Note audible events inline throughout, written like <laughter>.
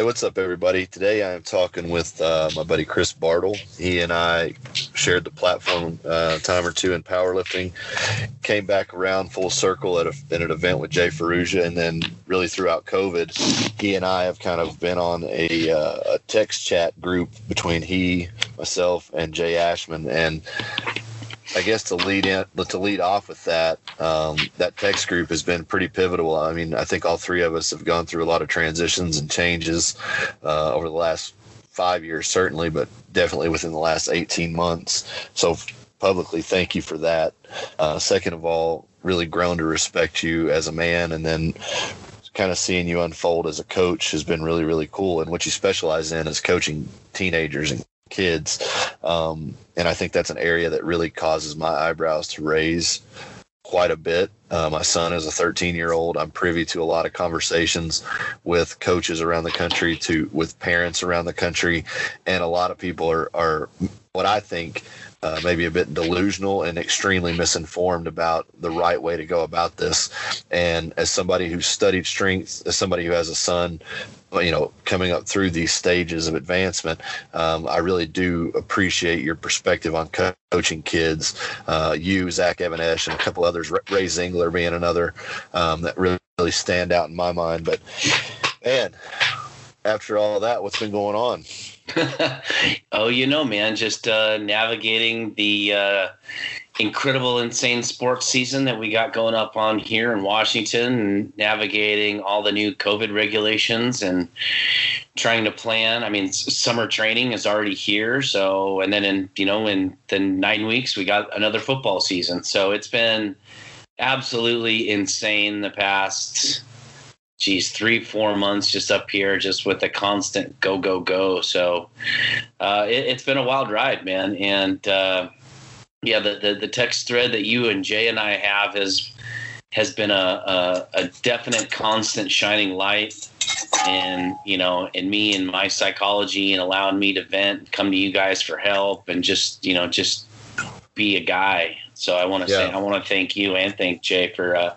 Hey, what's up, everybody? Today I am talking with uh, my buddy Chris Bartl. He and I shared the platform uh, time or two in powerlifting. Came back around full circle at, a, at an event with Jay Ferruggia, and then really throughout COVID, he and I have kind of been on a, uh, a text chat group between he, myself, and Jay Ashman, and I guess to lead in to lead off with that, um, that text group has been pretty pivotal. I mean, I think all three of us have gone through a lot of transitions and changes uh, over the last five years, certainly, but definitely within the last eighteen months. So publicly, thank you for that. Uh, second of all, really grown to respect you as a man, and then kind of seeing you unfold as a coach has been really really cool and what you specialize in is coaching teenagers and kids. Um, and I think that's an area that really causes my eyebrows to raise quite a bit. Uh, my son is a 13 year old. I'm privy to a lot of conversations with coaches around the country, to with parents around the country, and a lot of people are, are what I think uh, maybe a bit delusional and extremely misinformed about the right way to go about this. And as somebody who's studied strength, as somebody who has a son, you know, coming up through these stages of advancement, um, I really do appreciate your perspective on co- coaching kids. Uh, you, Zach Even-Esh, and a couple others, Ray Zingler being another um, that really, really stand out in my mind. But man, after all of that, what's been going on? <laughs> oh, you know, man, just uh, navigating the uh, incredible, insane sports season that we got going up on here in Washington, and navigating all the new COVID regulations and trying to plan. I mean, summer training is already here, so and then in you know in the nine weeks we got another football season. So it's been absolutely insane the past geez, three, four months just up here, just with a constant go, go, go. So uh, it, has been a wild ride, man. And uh, yeah, the, the, the text thread that you and Jay and I have has has been a, a, a definite constant shining light and you know in me and my psychology and allowing me to vent come to you guys for help and just you know just be a guy so I want to yeah. say I want to thank you and thank Jay for uh,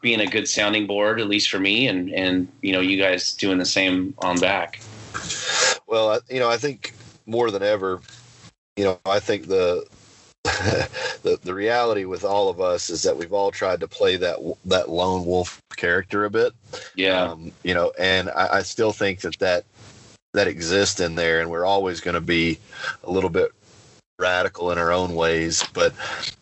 being a good sounding board, at least for me, and and you know you guys doing the same on back. Well, you know I think more than ever, you know I think the <laughs> the the reality with all of us is that we've all tried to play that that lone wolf character a bit. Yeah. Um, you know, and I, I still think that that that exists in there, and we're always going to be a little bit radical in our own ways. But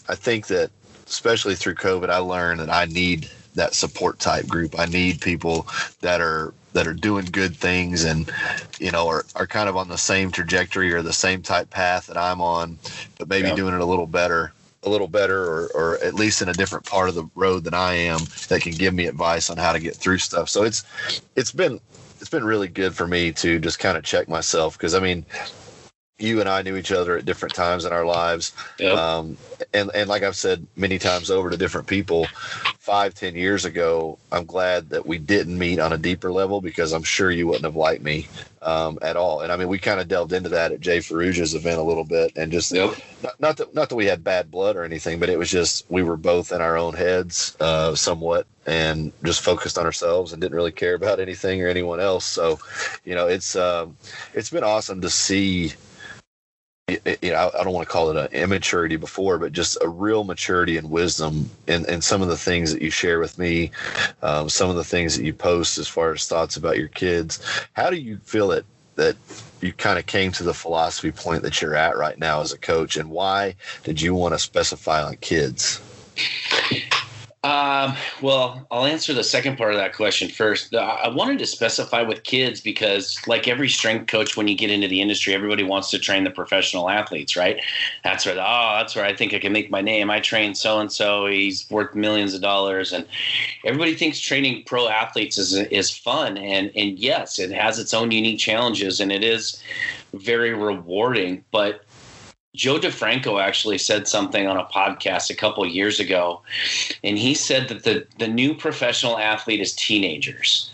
I think that especially through COVID, I learned that I need that support type group. I need people that are that are doing good things and you know are, are kind of on the same trajectory or the same type path that I'm on, but maybe yeah. doing it a little better a little better or, or at least in a different part of the road than I am that can give me advice on how to get through stuff. So it's it's been it's been really good for me to just kind of check myself because I mean you and I knew each other at different times in our lives. Yep. Um, and, and like I've said many times over to different people, five, ten years ago, I'm glad that we didn't meet on a deeper level because I'm sure you wouldn't have liked me um, at all. And I mean, we kind of delved into that at Jay Ferruggia's event a little bit, and just yep. not, not, that not that we had bad blood or anything, but it was just we were both in our own heads uh, somewhat and just focused on ourselves and didn't really care about anything or anyone else. So, you know, it's um, it's been awesome to see I don't want to call it an immaturity before, but just a real maturity and wisdom in, in some of the things that you share with me, um, some of the things that you post as far as thoughts about your kids. How do you feel it that you kind of came to the philosophy point that you're at right now as a coach, and why did you want to specify on kids? Um, well, I'll answer the second part of that question first. I wanted to specify with kids because, like every strength coach, when you get into the industry, everybody wants to train the professional athletes, right? That's where, oh, that's where I think I can make my name. I train so and so; he's worth millions of dollars, and everybody thinks training pro athletes is is fun, and and yes, it has its own unique challenges, and it is very rewarding, but Joe DeFranco actually said something on a podcast a couple years ago, and he said that the the new professional athlete is teenagers,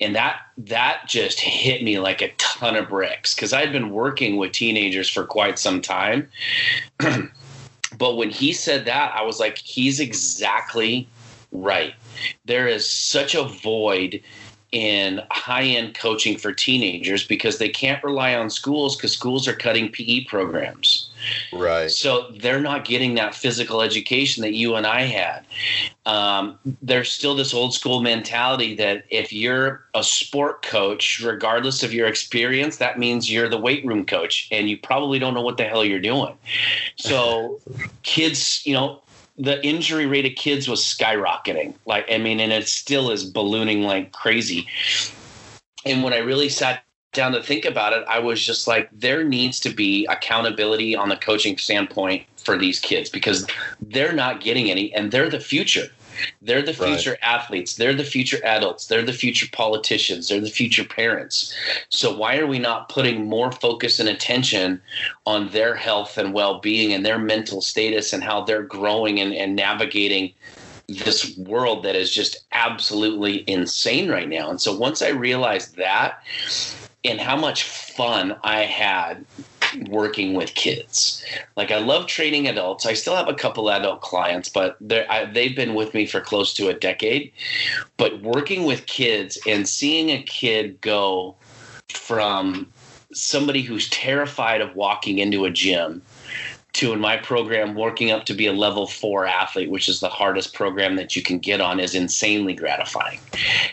and that that just hit me like a ton of bricks because I'd been working with teenagers for quite some time, <clears throat> but when he said that, I was like, he's exactly right. There is such a void in high end coaching for teenagers because they can't rely on schools because schools are cutting PE programs. Right. So they're not getting that physical education that you and I had. Um, there's still this old school mentality that if you're a sport coach, regardless of your experience, that means you're the weight room coach and you probably don't know what the hell you're doing. So <laughs> kids, you know, the injury rate of kids was skyrocketing. Like, I mean, and it still is ballooning like crazy. And when I really sat down to think about it, I was just like, there needs to be accountability on the coaching standpoint for these kids because they're not getting any and they're the future. They're the future right. athletes. They're the future adults. They're the future politicians. They're the future parents. So, why are we not putting more focus and attention on their health and well being and their mental status and how they're growing and, and navigating this world that is just absolutely insane right now? And so, once I realized that, and how much fun I had working with kids. Like I love training adults. I still have a couple adult clients, but they've been with me for close to a decade. But working with kids and seeing a kid go from somebody who's terrified of walking into a gym to in my program working up to be a level four athlete which is the hardest program that you can get on is insanely gratifying.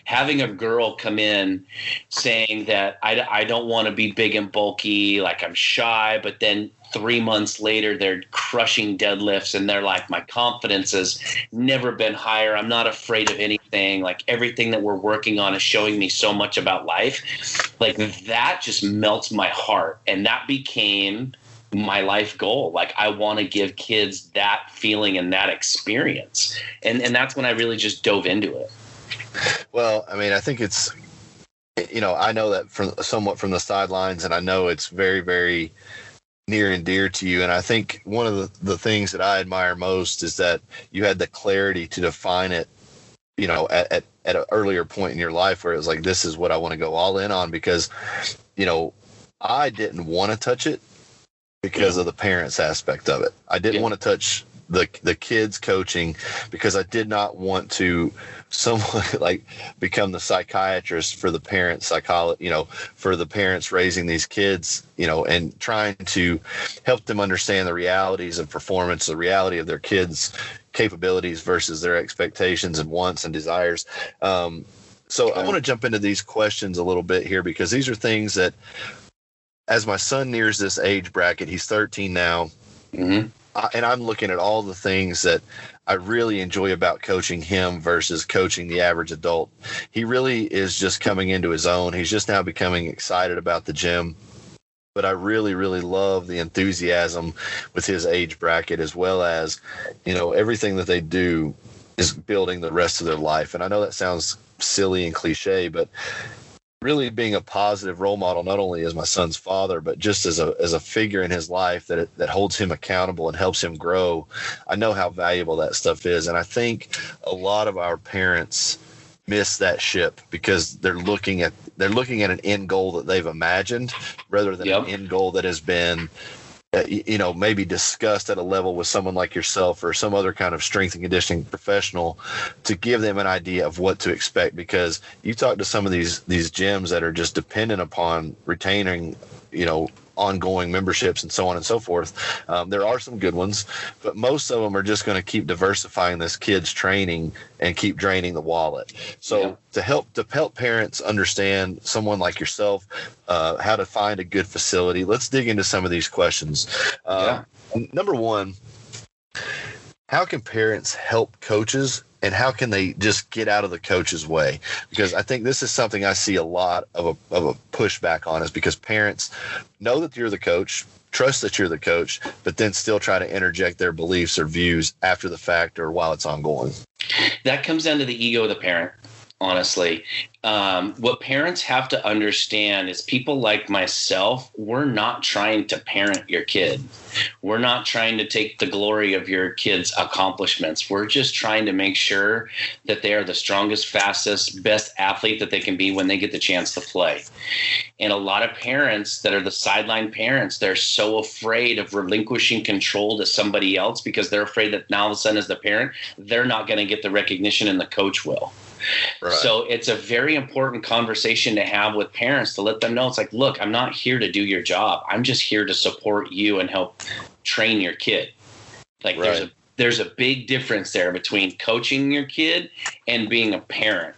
Having a girl come in saying that i, I don't want to be big and bulky like i'm shy but then three months later they're crushing deadlifts and they're like my confidence has never been higher. I'm not afraid of anything. Like everything that we're working on is showing me so much about life. Like that just melts my heart. And that became my life goal. Like I want to give kids that feeling and that experience. And and that's when I really just dove into it. Well, I mean, I think it's you know, I know that from somewhat from the sidelines and I know it's very very near and dear to you and I think one of the the things that I admire most is that you had the clarity to define it you know at, at, at an earlier point in your life where it was like this is what I want to go all in on because you know I didn't want to touch it because yeah. of the parents aspect of it. I didn't yeah. want to touch the the kids coaching because I did not want to somewhat <laughs> like become the psychiatrist for the parents psychology you know for the parents raising these kids you know and trying to help them understand the realities of performance the reality of their kids capabilities versus their expectations and wants and desires um, so okay. I want to jump into these questions a little bit here because these are things that as my son nears this age bracket, he's 13 now. Mm-hmm. I, and I'm looking at all the things that I really enjoy about coaching him versus coaching the average adult. He really is just coming into his own. He's just now becoming excited about the gym. But I really, really love the enthusiasm with his age bracket as well as, you know, everything that they do is building the rest of their life. And I know that sounds silly and cliche, but really being a positive role model not only as my son's father but just as a as a figure in his life that that holds him accountable and helps him grow i know how valuable that stuff is and i think a lot of our parents miss that ship because they're looking at they're looking at an end goal that they've imagined rather than yep. an end goal that has been uh, you know maybe discussed at a level with someone like yourself or some other kind of strength and conditioning professional to give them an idea of what to expect because you talk to some of these these gyms that are just dependent upon retaining you know ongoing memberships and so on and so forth. Um, there are some good ones, but most of them are just going to keep diversifying this kid's training and keep draining the wallet. So yeah. to help to help parents understand someone like yourself uh, how to find a good facility, let's dig into some of these questions. Uh, yeah. Number one, how can parents help coaches and how can they just get out of the coach's way? Because I think this is something I see a lot of a, of a pushback on is because parents know that you're the coach, trust that you're the coach, but then still try to interject their beliefs or views after the fact or while it's ongoing. That comes down to the ego of the parent honestly. Um, what parents have to understand is people like myself, we're not trying to parent your kid. We're not trying to take the glory of your kid's accomplishments. We're just trying to make sure that they are the strongest, fastest, best athlete that they can be when they get the chance to play. And a lot of parents that are the sideline parents, they're so afraid of relinquishing control to somebody else because they're afraid that now all of a sudden, as the parent, they're not going to get the recognition and the coach will Right. So it's a very important conversation to have with parents to let them know it's like, look, I'm not here to do your job. I'm just here to support you and help train your kid. Like right. there's a there's a big difference there between coaching your kid and being a parent.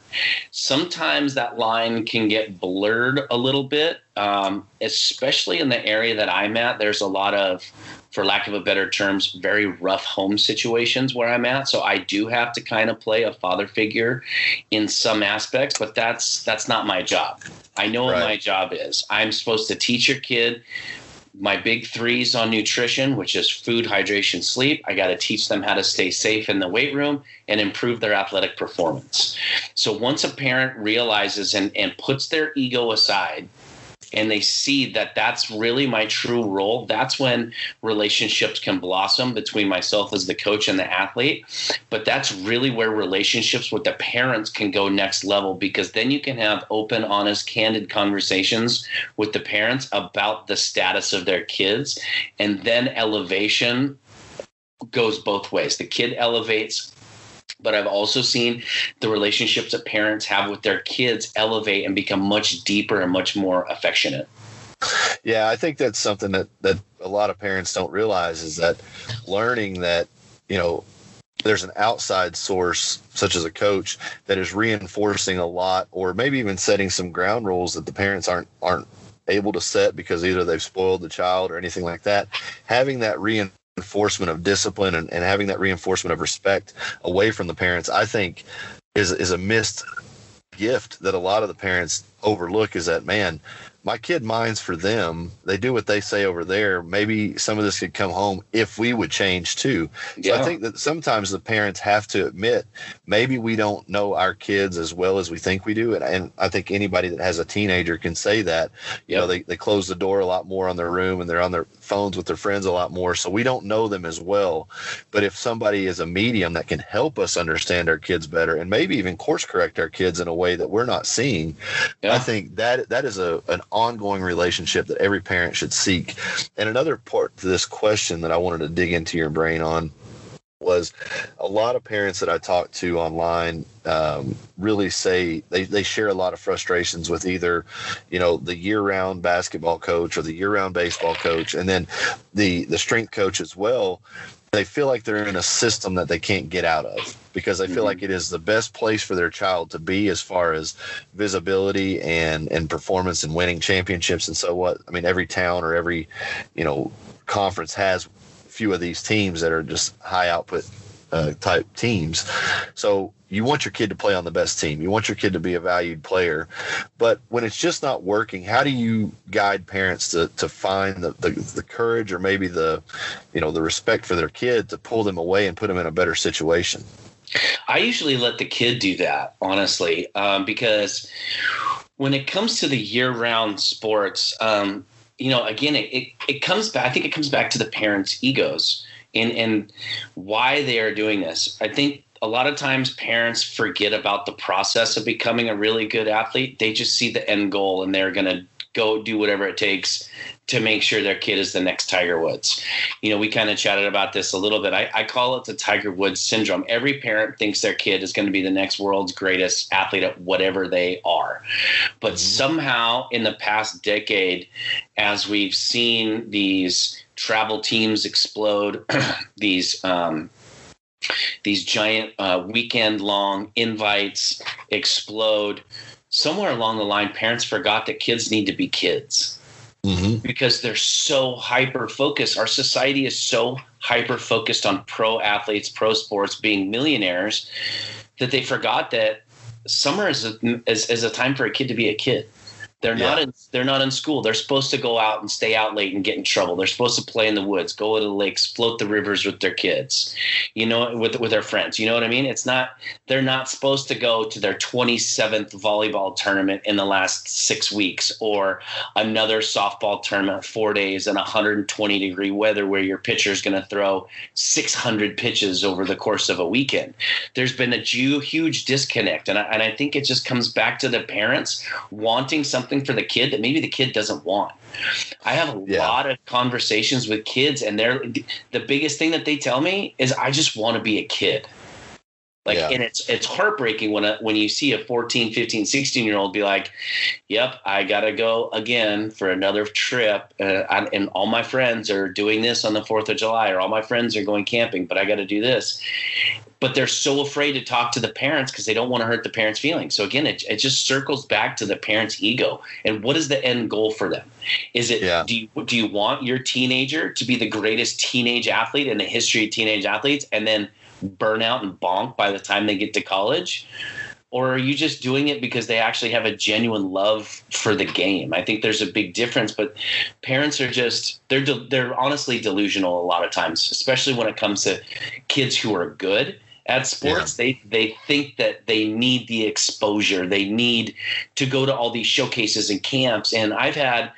Sometimes that line can get blurred a little bit, um, especially in the area that I'm at. There's a lot of, for lack of a better terms, very rough home situations where I'm at. So I do have to kind of play a father figure in some aspects, but that's that's not my job. I know right. what my job is. I'm supposed to teach your kid my big threes on nutrition, which is food, hydration, sleep. I got to teach them how to stay safe in the weight room and improve their athletic performance. So once a parent realizes and, and puts their ego aside and they see that that's really my true role, that's when relationships can blossom between myself as the coach and the athlete. But that's really where relationships with the parents can go next level because then you can have open, honest, candid conversations with the parents about the status of their kids. And then elevation goes both ways. The kid elevates but I've also seen the relationships that parents have with their kids elevate and become much deeper and much more affectionate. Yeah, I think that's something that that a lot of parents don't realize is that learning that, you know, there's an outside source such as a coach that is reinforcing a lot or maybe even setting some ground rules that the parents aren't aren't able to set because either they've spoiled the child or anything like that having that reinforcement reinforcement of discipline and, and having that reinforcement of respect away from the parents, I think is is a missed gift that a lot of the parents overlook is that man my kid minds for them. They do what they say over there. Maybe some of this could come home if we would change too. So I think that sometimes the parents have to admit maybe we don't know our kids as well as we think we do. And, and I think anybody that has a teenager can say that. You know, they, they close the door a lot more on their room and they're on their phones with their friends a lot more. So we don't know them as well. But if somebody is a medium that can help us understand our kids better and maybe even course correct our kids in a way that we're not seeing, yeah. I think that that is a an ongoing relationship that every parent should seek. And another part to this question that I wanted to dig into your brain on was a lot of parents that I talk to online um, really say they, they share a lot of frustrations with either, you know, the year round basketball coach or the year round baseball coach, and then the the strength coach as well they feel like they're in a system that they can't get out of because they feel mm-hmm. like it is the best place for their child to be as far as visibility and and performance and winning championships and so what i mean every town or every you know conference has few of these teams that are just high output uh, type teams. So you want your kid to play on the best team. You want your kid to be a valued player. But when it's just not working, how do you guide parents to, to find the, the, the courage or maybe the, you know, the respect for their kid to pull them away and put them in a better situation? I usually let the kid do that, honestly, um, because when it comes to the year-round sports, um, you know, again, it, it, it comes back. I think it comes back to the parents' egos and and why they are doing this. I think a lot of times parents forget about the process of becoming a really good athlete. They just see the end goal and they're going to go do whatever it takes to make sure their kid is the next Tiger Woods. You know, we kind of chatted about this a little bit. I, I, call it the Tiger Woods syndrome. Every parent thinks their kid is going to be the next world's greatest athlete at whatever they are. But mm-hmm. somehow in the past decade, as we've seen these travel teams explode, <clears throat> these, um, these giant uh, weekend long invites explode. Somewhere along the line, parents forgot that kids need to be kids mm-hmm. because they're so hyper focused. Our society is so hyper focused on pro athletes, pro sports being millionaires that they forgot that summer is a, is, is a time for a kid to be a kid. They're yeah. not in they're not in school. They're supposed to go out and stay out late and get in trouble. They're supposed to play in the woods, go to the lakes, float the rivers with their kids, you know, with with their friends. You know what I mean? It's not they're not supposed to go to their 27th volleyball tournament in the last six weeks or another softball tournament four days in 120 degree weather where your pitcher is going to throw 600 pitches over the course of a weekend. There's been a huge disconnect, and I, and I think it just comes back to the parents wanting something something for the kid that maybe the kid doesn't want. I have a yeah. lot of conversations with kids, and they're the biggest thing that they tell me is, "I just want to be a kid." Like, yeah. and it's it's heartbreaking when a, when you see a 14, 15, 16 year old be like, "Yep, I gotta go again for another trip, uh, I, and all my friends are doing this on the Fourth of July, or all my friends are going camping, but I got to do this." But they're so afraid to talk to the parents because they don't want to hurt the parents' feelings. So again, it, it just circles back to the parents' ego. And what is the end goal for them? Is it yeah. do you do you want your teenager to be the greatest teenage athlete in the history of teenage athletes, and then burn out and bonk by the time they get to college? Or are you just doing it because they actually have a genuine love for the game? I think there's a big difference, but parents are just they're de- they're honestly delusional a lot of times, especially when it comes to kids who are good at sports yeah. they they think that they need the exposure they need to go to all these showcases and camps and i've had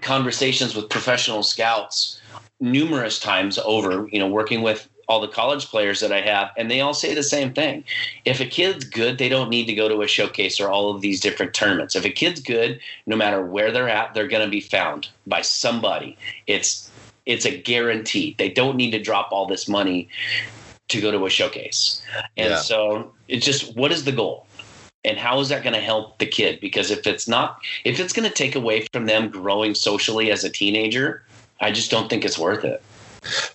conversations with professional scouts numerous times over you know working with all the college players that I have, and they all say the same thing. If a kid's good, they don't need to go to a showcase or all of these different tournaments. If a kid's good, no matter where they're at, they're going to be found by somebody. It's it's a guarantee. They don't need to drop all this money to go to a showcase. And yeah. so it's just what is the goal? And how is that going to help the kid? Because if it's not, if it's going to take away from them growing socially as a teenager, I just don't think it's worth it.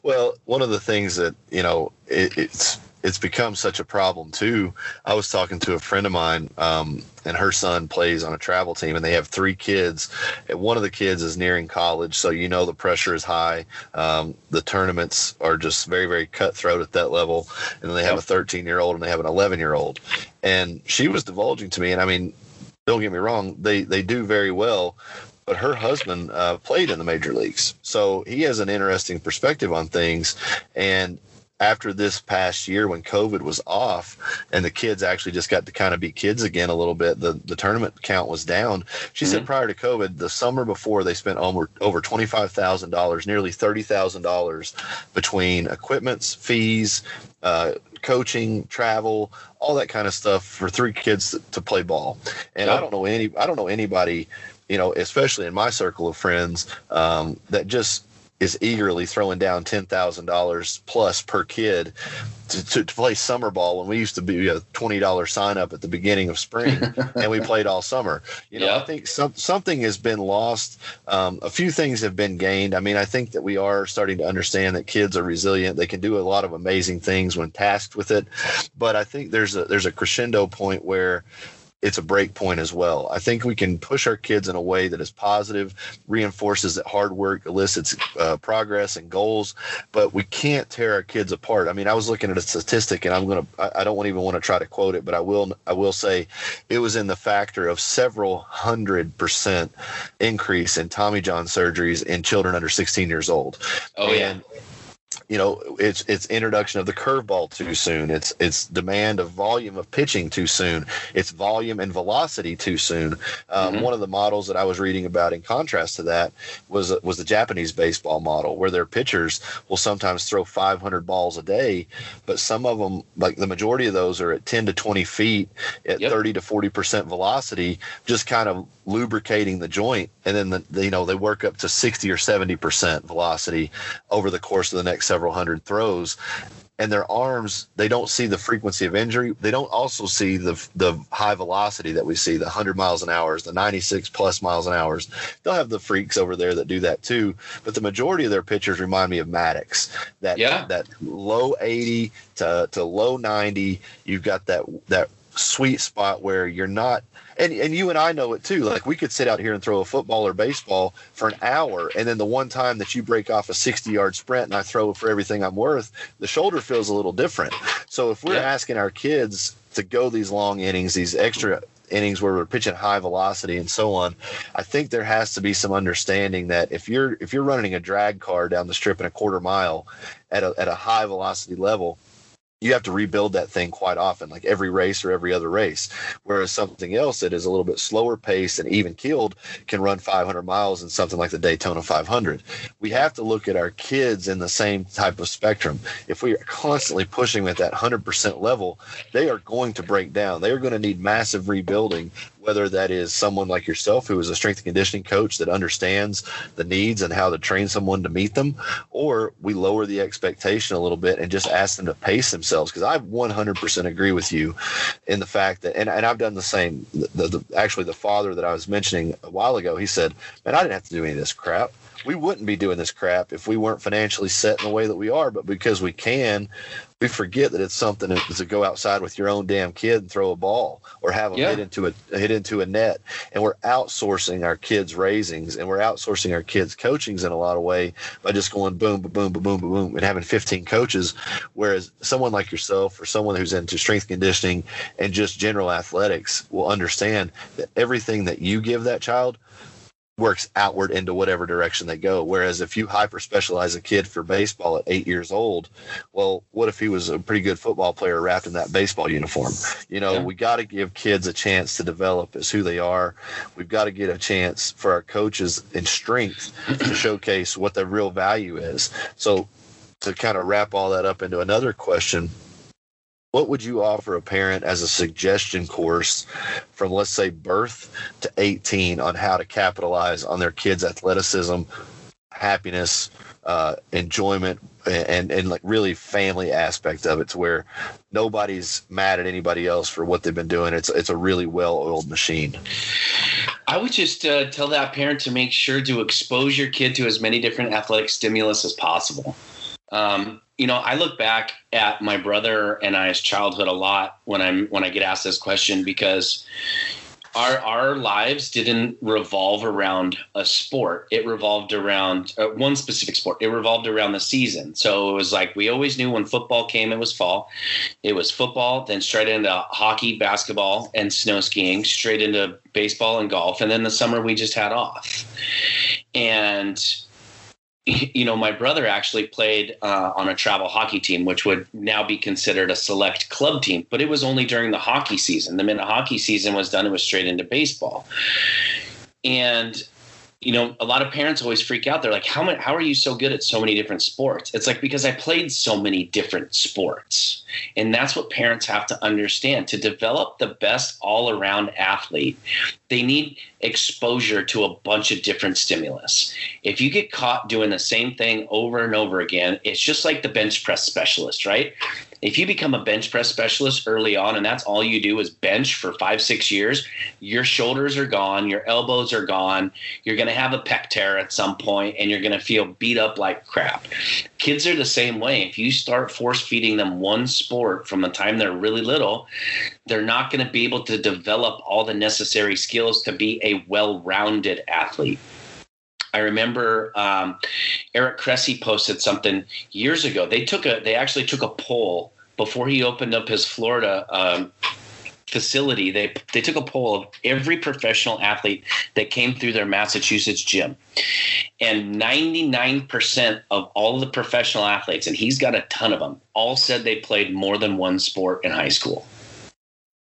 Well, one of the things that you know it, it's it's become such a problem too. I was talking to a friend of mine, um, and her son plays on a travel team, and they have three kids. And one of the kids is nearing college, so you know the pressure is high. Um, the tournaments are just very, very cutthroat at that level. And then they have a 13 year old and they have an 11 year old. And she was divulging to me, and I mean, don't get me wrong, they they do very well, but her husband uh, played in the major leagues, so he has an interesting perspective on things. And after this past year when COVID was off and the kids actually just got to kind of be kids again a little bit, the, the tournament count was down. She mm-hmm. said prior to COVID, the summer before they spent over over twenty five thousand dollars, nearly thirty thousand dollars between equipments, fees, uh, coaching, travel, all that kind of stuff for three kids to, to play ball. And. I don't know any I don't know anybody you know, especially in my circle of friends, um, that just is eagerly throwing down ten thousand dollars plus per kid to, to, to, play summer ball when we used to be a twenty dollar sign up at the beginning of spring <laughs> and we played all summer. You know, yeah. I think some, something has been lost. Um, a few things have been gained. I mean, I think that we are starting to understand that kids are resilient. They can do a lot of amazing things when tasked with it. But I think there's a there's a crescendo point where it's a break point as well. I think we can push our kids in a way that is positive, reinforces that hard work elicits uh, progress and goals, but we can't tear our kids apart. I mean, I was looking at a statistic, and I'm gonna I, I don't even want to try to quote it, but I will I will say it was in the factor of several hundred percent increase in Tommy John surgeries in children under 16 years old. Oh and, yeah you know it's it's introduction of the curveball too soon it's it's demand of volume of pitching too soon it's volume and velocity too soon um, mm-hmm. one of the models that i was reading about in contrast to that was was the japanese baseball model where their pitchers will sometimes throw 500 balls a day but some of them like the majority of those are at 10 to 20 feet at yep. 30 to 40 percent velocity just kind of lubricating the joint and then the, the, you know they work up to 60 or 70 percent velocity over the course of the next several hundred throws. And their arms they don't see the frequency of injury. They don't also see the the high velocity that we see the 100 miles an hour the 96 plus miles an hour. They'll have the freaks over there that do that too. But the majority of their pitchers remind me of Maddux that yeah. that low 80 to, to low 90 you've got that that sweet spot where you're not and and you and I know it too. Like we could sit out here and throw a football or baseball for an hour, and then the one time that you break off a 60 yard sprint and I throw it for everything I'm worth, the shoulder feels a little different. So if we're yeah. asking our kids to go these long innings, these extra innings where we're pitching high velocity and so on, I think there has to be some understanding that if you're if you're running a drag car down the strip in a quarter mile at a at a high velocity level you have to rebuild that thing quite often, like every race or every other race. Whereas something else that is a little bit slower paced and even keeled can run 500 miles in something like the Daytona 500. We have to look at our kids in the same type of spectrum. If we are constantly pushing at that 100% level, they are going to break down. They are going to need massive rebuilding whether that is someone like yourself who is a strength and conditioning coach that understands the needs and how to train someone to meet them, or we lower the expectation a little bit and just ask them to pace themselves. Because I 100% agree with you in the fact that, and, and I've done the same. The, the, actually, the father that I was mentioning a while ago, he said, Man, I didn't have to do any of this crap we wouldn't be doing this crap if we weren't financially set in the way that we are. But because we can, we forget that it's something to, to go outside with your own damn kid and throw a ball or have them yeah. hit into a hit into a net. And we're outsourcing our kids' raisings and we're outsourcing our kids' coachings in a lot of way by just going boom, boom, boom, boom, boom, boom, and having 15 coaches. Whereas someone like yourself or someone who's into strength conditioning and just general athletics will understand that everything that you give that child works outward into whatever direction they go. Whereas if you hyper specialize a kid for baseball at eight years old, well, what if he was a pretty good football player wrapped in that baseball uniform? You know, yeah. we got to give kids a chance to develop as who they are. We've got to get a chance for our coaches and strength to showcase what their real value is. So to kind of wrap all that up into another question what would you offer a parent as a suggestion course from let's say birth to 18 on how to capitalize on their kids athleticism happiness uh, enjoyment and and like really family aspect of it to where nobody's mad at anybody else for what they've been doing? It's it's a really well-oiled machine. I would just uh, tell that parent to make sure to expose your kid to as many different athletic stimulus as possible um, you know, I look back at my brother and I's childhood a lot when I'm when I get asked this question because our our lives didn't revolve around a sport. It revolved around uh, one specific sport. It revolved around the season. So it was like we always knew when football came, it was fall. It was football, then straight into hockey, basketball, and snow skiing, straight into baseball and golf, and then the summer we just had off. And <laughs> you know, my brother actually played uh, on a travel hockey team, which would now be considered a select club team, but it was only during the hockey season. The minute hockey season was done, it was straight into baseball. And you know, a lot of parents always freak out. They're like, "How many, How are you so good at so many different sports?" It's like because I played so many different sports, and that's what parents have to understand. To develop the best all-around athlete, they need exposure to a bunch of different stimulus. If you get caught doing the same thing over and over again, it's just like the bench press specialist, right? If you become a bench press specialist early on and that's all you do is bench for five, six years, your shoulders are gone, your elbows are gone, you're going to have a pec tear at some point and you're going to feel beat up like crap. Kids are the same way. If you start force feeding them one sport from the time they're really little, they're not going to be able to develop all the necessary skills to be a well rounded athlete. I remember um, Eric Cressey posted something years ago. They took a they actually took a poll before he opened up his Florida um, facility. They they took a poll of every professional athlete that came through their Massachusetts gym, and 99% of all the professional athletes, and he's got a ton of them, all said they played more than one sport in high school.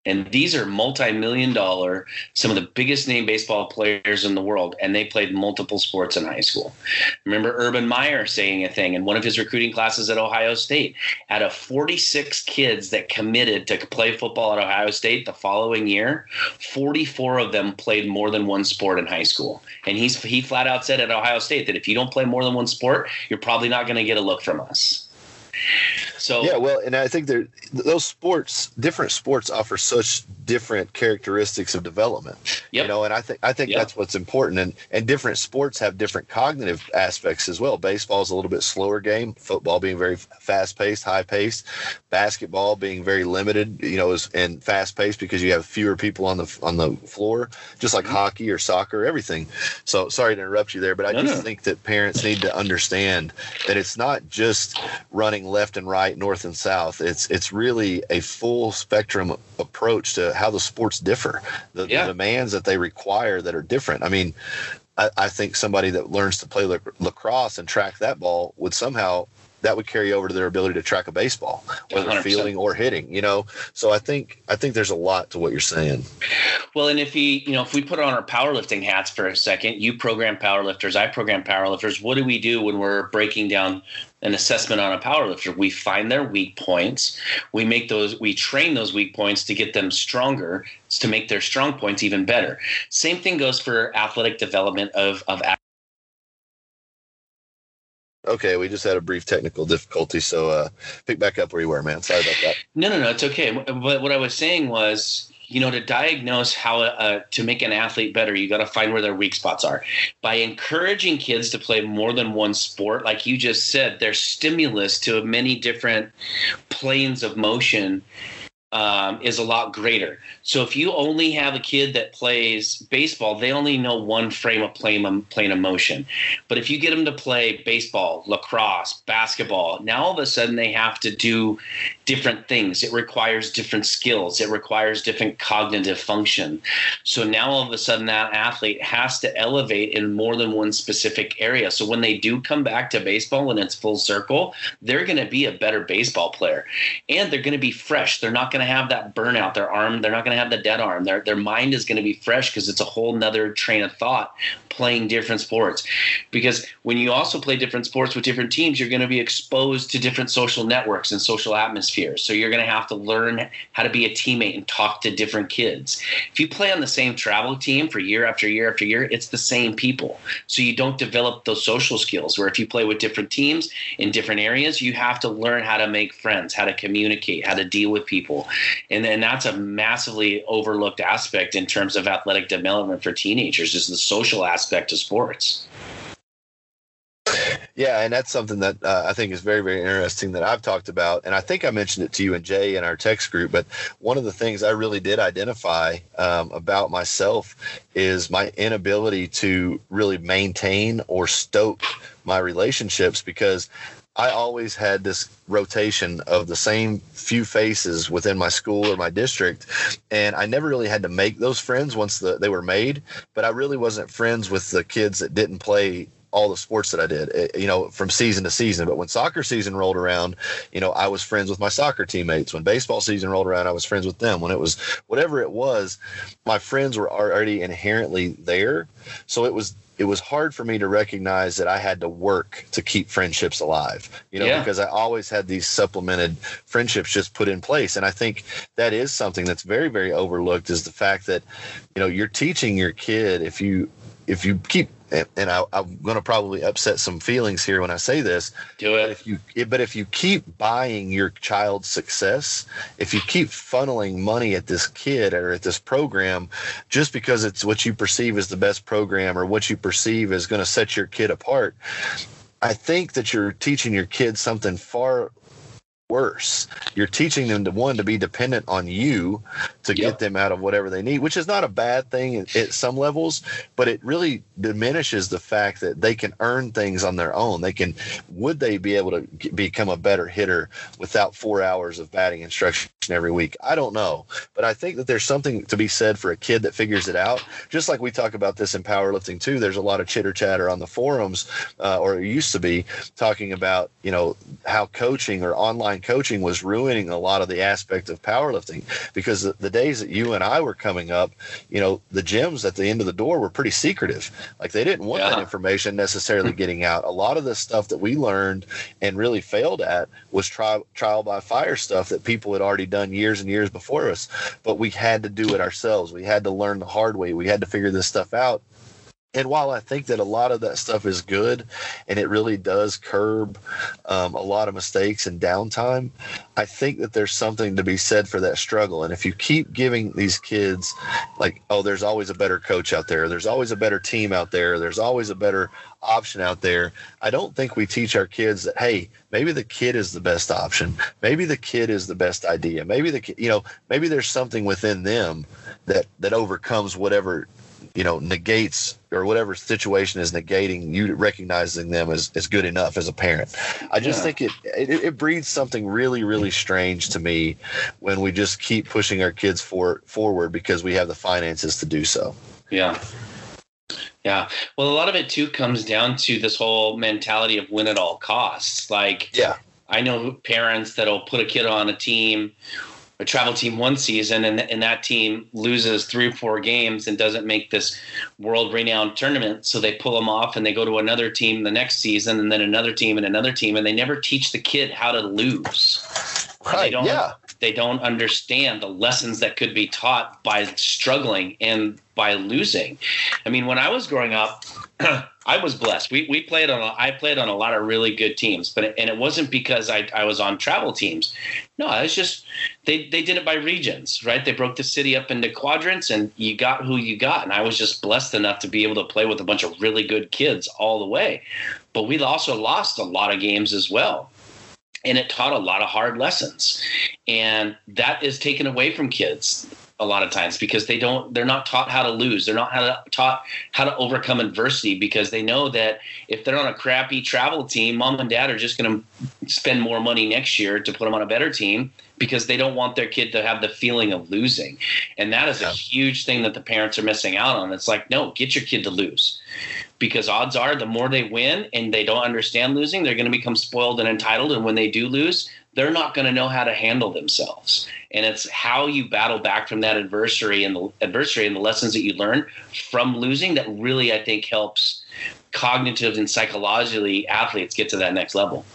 And these are multi-million dollar, some of the biggest name baseball players in the world, and they played multiple sports in high school. Remember Urban Meyer saying a thing in one of his recruiting classes at Ohio State. Out of 46 kids that committed to play football at Ohio State the following year, 44 of them played more than one sport in high school. And he's he flat out said at Ohio State that if you don't play more than one sport, you're probably not going to get a look from us. So yeah, well, and I think there those sports, different sports, offer such different characteristics of development. Yep. You know, and I think I think yep. that's what's important. And and different sports have different cognitive aspects as well. Baseball is a little bit slower game. Football being very fast paced, high paced. Basketball being very limited. You know, is and fast paced because you have fewer people on the on the floor, just like mm-hmm. hockey or soccer, everything. So sorry to interrupt you there, but I no, just no. think that parents need to understand that it's not just running left and right, north and south. It's it's really a full spectrum approach to how the sports differ, the, yeah. the demands that they require that are different. I mean, I, I think somebody that learns to play lacrosse and track that ball would somehow that would carry over to their ability to track a baseball, whether 100%. fielding or hitting. You know, so I think I think there's a lot to what you're saying. Well, and if we, you know, if we put on our powerlifting hats for a second, you program powerlifters, I program powerlifters. What do we do when we're breaking down an assessment on a powerlifter? We find their weak points. We make those, we train those weak points to get them stronger, to make their strong points even better. Same thing goes for athletic development of of Okay, we just had a brief technical difficulty, so uh, pick back up where you were, man. Sorry about that. No, no, no, it's okay. But what I was saying was, you know, to diagnose how uh, to make an athlete better, you got to find where their weak spots are. By encouraging kids to play more than one sport, like you just said, there's stimulus to many different planes of motion um, is a lot greater. So if you only have a kid that plays baseball, they only know one frame of plane, plane of motion. But if you get them to play baseball, lacrosse, basketball, now all of a sudden they have to do different things. It requires different skills. It requires different cognitive function. So now all of a sudden that athlete has to elevate in more than one specific area. So when they do come back to baseball when it's full circle, they're going to be a better baseball player, and they're going to be fresh. They're not going to have that burnout. Their arm, they're not going to have the dead arm. Their their mind is going to be fresh because it's a whole nother train of thought playing different sports. Because when you also play different sports with different teams, you're going to be exposed to different social networks and social atmospheres. So you're going to have to learn how to be a teammate and talk to different kids. If you play on the same travel team for year after year after year, it's the same people. So you don't develop those social skills. Where if you play with different teams in different areas, you have to learn how to make friends, how to communicate, how to deal with people. And then that's a massively overlooked aspect in terms of athletic development for teenagers is the social aspect of sports. Yeah, and that's something that uh, I think is very, very interesting that I've talked about. And I think I mentioned it to you and Jay in our text group. But one of the things I really did identify um, about myself is my inability to really maintain or stoke my relationships because I always had this rotation of the same few faces within my school or my district, and I never really had to make those friends once the, they were made. But I really wasn't friends with the kids that didn't play all the sports that I did, eh, you know, from season to season. But when soccer season rolled around, you know, I was friends with my soccer teammates. When baseball season rolled around, I was friends with them. When it was whatever it was, my friends were already inherently there. So it was it was hard for me to recognize that I had to work to keep friendships alive, you know, Yeah. because I always had these supplemented friendships just put in place. And I think that is something that's very, very overlooked is the fact that, you know, you're teaching your kid if you if you keep and, and I, I'm going to probably upset some feelings here when I say this, Do it. but if you but if you keep buying your child's success, if you keep funneling money at this kid or at this program, just because it's what you perceive as the best program or what you perceive is going to set your kid apart, I think that you're teaching your kids something far worse. You're teaching them to one to be dependent on you to Yep. get them out of whatever they need, which is not a bad thing at, at some levels, but it really diminishes the fact that they can earn things on their own. They can would they be able to become a better hitter without 4 hours of batting instruction every week? I don't know, but I think that there's something to be said for a kid that figures it out. Just like we talk about this in powerlifting too, there's a lot of chitter chatter on the forums uh, or it used to be talking about, you know, how coaching or online coaching was ruining a lot of the aspect of powerlifting because the, the days that you and I were coming up, you know, the gyms at the end of the door were pretty secretive. Like they didn't want that information necessarily <clears throat> getting out. A lot of the stuff that we learned and really failed at was trial trial by fire stuff that people had already done years and years before us. But we had to do it ourselves. We had to learn the hard way. We had to figure this stuff out. And while I think that a lot of that stuff is good and it really does curb um, a lot of mistakes and downtime, I think that there's something to be said for that struggle. And if you keep giving these kids, like, oh, there's always a better coach out there, there's always a better team out there, there's always a better option out there, I don't think we teach our kids that, hey, maybe the kid is the best option. Maybe the kid is the best idea. Maybe the, you know, maybe there's something within them that, that overcomes whatever you know negates or whatever situation is negating you recognizing them as, as good enough as a parent i just Yeah. think it, it it breeds something really really strange to me when we just keep pushing our kids for forward because we have the finances to do so Yeah. Yeah. Well, a lot of it too comes down to this whole mentality of win at all costs. Like, yeah, I know parents that'll put a kid on a team, a travel team one season, and, and that team loses three or four games and doesn't make this world renowned tournament. So they pull them off and they go to another team the next season, and then another team and another team, and they never teach the kid how to lose. Right. They don't, yeah. They don't understand the lessons that could be taught by struggling and by losing. I mean, when I was growing up, <clears throat> I was blessed. We, we played on a, I played on a lot of really good teams, but and it wasn't because I, I was on travel teams. No, it's just they they did it by regions, right? They broke the city up into quadrants, and you got who you got. And I was just blessed enough to be able to play with a bunch of really good kids all the way. But we also lost a lot of games as well and it taught a lot of hard lessons. And that is taken away from kids a lot of times because they don't they're not taught how to lose. They're not how to, taught how to overcome adversity because they know that if they're on a crappy travel team mom and dad are just going to spend more money next year to put them on a better team because they don't want their kid to have the feeling of losing. And that is yeah. a huge thing that the parents are missing out on. It's like no get your kid to lose because odds are the more they win and they don't understand losing they're going to become spoiled and entitled. And when they do lose they're not going to know how to handle themselves. And it's how you battle back from that adversary and the adversary and the lessons that you learn from losing that really i think helps cognitive and psychologically athletes get to that next level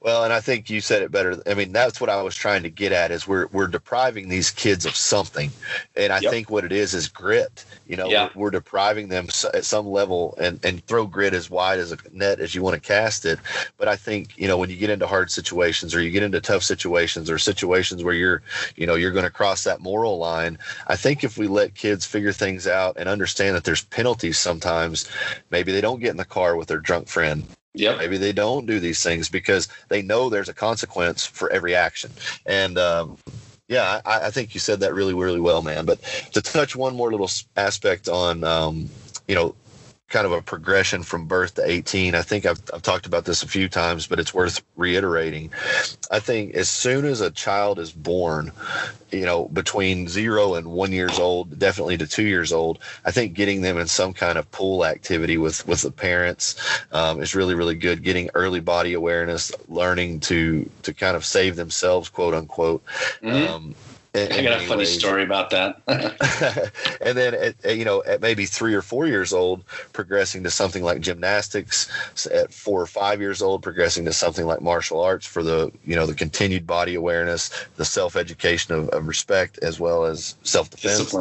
well, and I think you said it better. I mean, that's what I was trying to get at is we're we're depriving these kids of something, and I yep. think what it is is grit. You know, yeah. we're, we're, depriving them at some level, and and throw grit as wide as a net as you want to cast it. But I think you know when you get into hard situations or you get into tough situations or situations where you're you know you're going to cross that moral line. I think if we let kids figure things out and understand that there's penalties sometimes, maybe they don't get in the car with their drunk friend yeah. Maybe they don't do these things because they know there's a consequence for every action. And um, yeah, I, I, think you said that really, really well, man. But to touch one more little aspect on, um, you know, kind of a progression from birth to 18. I think I've, I've talked about this a few times, but it's worth reiterating. I think as soon as a child is born, you know, between zero and one years old, definitely to two years old, I think getting them in some kind of pool activity with with the parents um, is really really good. Getting early body awareness, learning to to kind of save themselves, quote unquote. Mm-hmm. Um, I got a funny ways. story about that. <laughs> <laughs> and then, at, you know, at maybe three or four years old, progressing to something like gymnastics. At four or five years old, progressing to something like martial arts for the, you know, the continued body awareness, the self education of, of respect, as well as self defense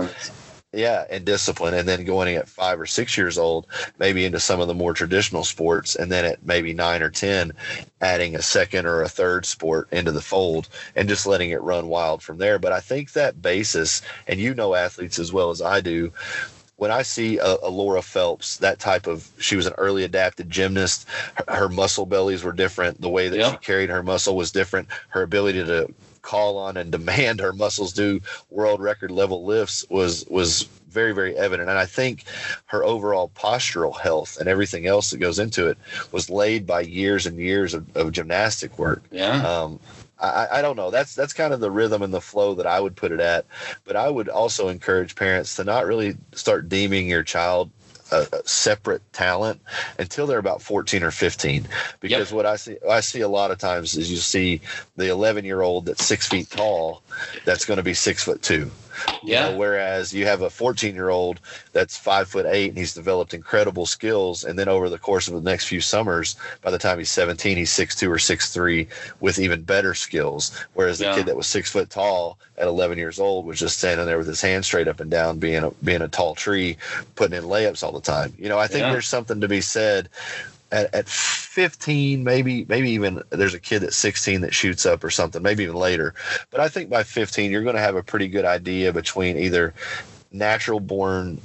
yeah, and discipline, and then going at five or six years old, maybe into some of the more traditional sports, and then at maybe nine or ten, adding a second or a third sport into the fold, and just letting it run wild from there. But I think that basis, and you know athletes as well as I do, when I see uh, a, a, Laura Phelps, that type of, she was an early adapted gymnast. Her, her muscle bellies were different. The way that yep. she carried her muscle was different. Her ability to call on and demand her muscles do world record level lifts was was very very evident and i think her overall postural health and everything else that goes into it was laid by years and years of, of gymnastic work yeah um, I, I don't know. That's that's kind of the rhythm and the flow that I would put it at. But I would also encourage parents to not really start deeming your child a, a separate talent until they're about 14 or 15 because yep. what i see i see a lot of times is you see the 11 year old that's six feet tall that's going to be six foot two yeah. You know, whereas you have a 14 year old that's five foot eight and he's developed incredible skills. And then over the course of the next few summers, by the time he's 17, he's six two or six three with even better skills. Whereas the yeah. kid that was six foot tall at 11 years old was just standing there with his hands straight up and down, being a, being a tall tree, putting in layups all the time. You know, I think yeah. there's something to be said at, at 15 maybe maybe even there's a kid at 16 that shoots up or something maybe even later. But i think by 15 you're going to have a pretty good idea between either natural born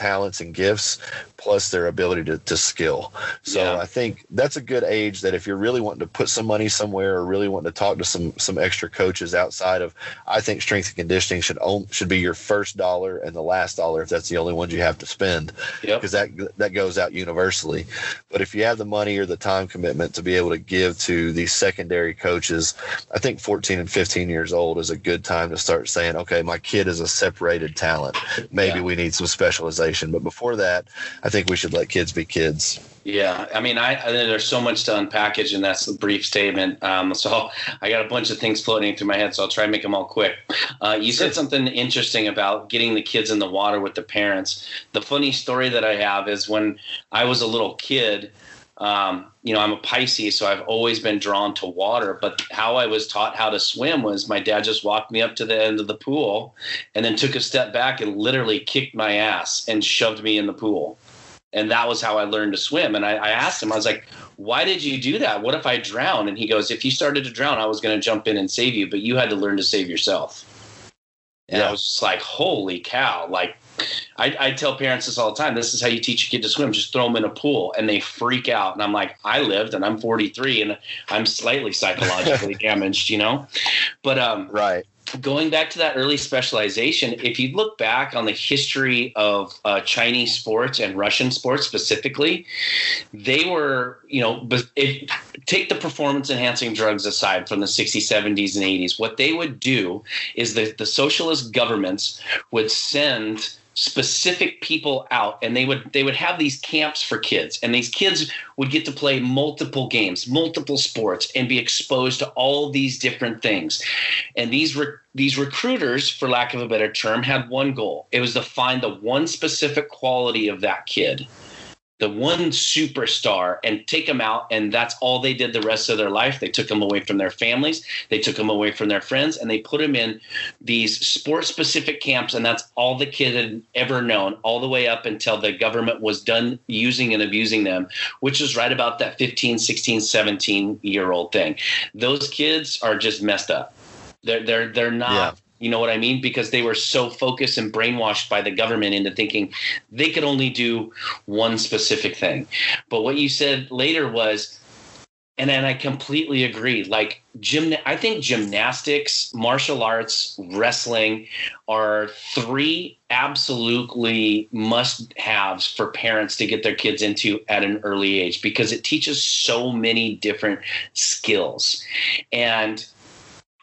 talents and gifts plus their ability to, to skill. So yeah. I think that's a good age that if you're really wanting to put some money somewhere or really wanting to talk to some some extra coaches outside of I think strength and conditioning should own, should be your first dollar and the last dollar if that's the only ones you have to spend because yep. that that goes out universally. But if you have the money or the time commitment to be able to give to these secondary coaches, I think 14 and 15 years old is a good time to start saying, okay, my kid is a separated talent. Maybe yeah. we need some specialization conversation. But before that, I think we should let kids be kids. Yeah, I mean, I, I there's so much to unpackage, and that's a brief statement. Um, <laughs> so I got a bunch of things floating through my head, so I'll try and make them all quick. Uh, you said something interesting about getting the kids in the water with the parents. The funny story that I have is when I was a little kid. Um, you know, I'm a Pisces, so I've always been drawn to water. But how I was taught how to swim was my dad just walked me up to the end of the pool and then took a step back and literally kicked my ass and shoved me in the pool and that was how I learned to swim. And I, I, asked him, I was like, "Why did you do that? What if I drown?" And he goes, "If you started to drown, I was going to jump in and save you, but you had to learn to save yourself." And yeah. I was just like, "Holy cow!" Like, I, I tell parents this all the time. This is how you teach a kid to swim. Just throw them in a pool, and they freak out. And I'm like, I lived, and I'm 43, and I'm slightly psychologically <laughs> damaged, you know. But um, right going back to that early specialization, if you look back on the history of uh, Chinese sports and Russian sports specifically, they were, you know, if, take the performance enhancing drugs aside from the 60s, 70s, and 80s. What they would do is that the socialist governments would send specific people out and they would they would have these camps for kids and these kids would get to play multiple games multiple sports and be exposed to all these different things. And these re- these recruiters for lack of a better term had one goal. It was to find the one specific quality of that kid the one superstar and take them out and that's all they did the rest of their life. They took them away from their families. They took them away from their friends and they put them in these sport specific camps and that's all the kid had ever known all the way up until the government was done using and abusing them which is right about that 15 16 17 year old thing. Those kids are just messed up. They're they're they're not yeah you know what I mean? Because they were so focused and brainwashed by the government into thinking they could only do one specific thing. But what you said later was, and then I completely agree. Like gym, I think gymnastics, martial arts, wrestling are three absolutely must-haves for parents to get their kids into at an early age because it teaches so many different skills. And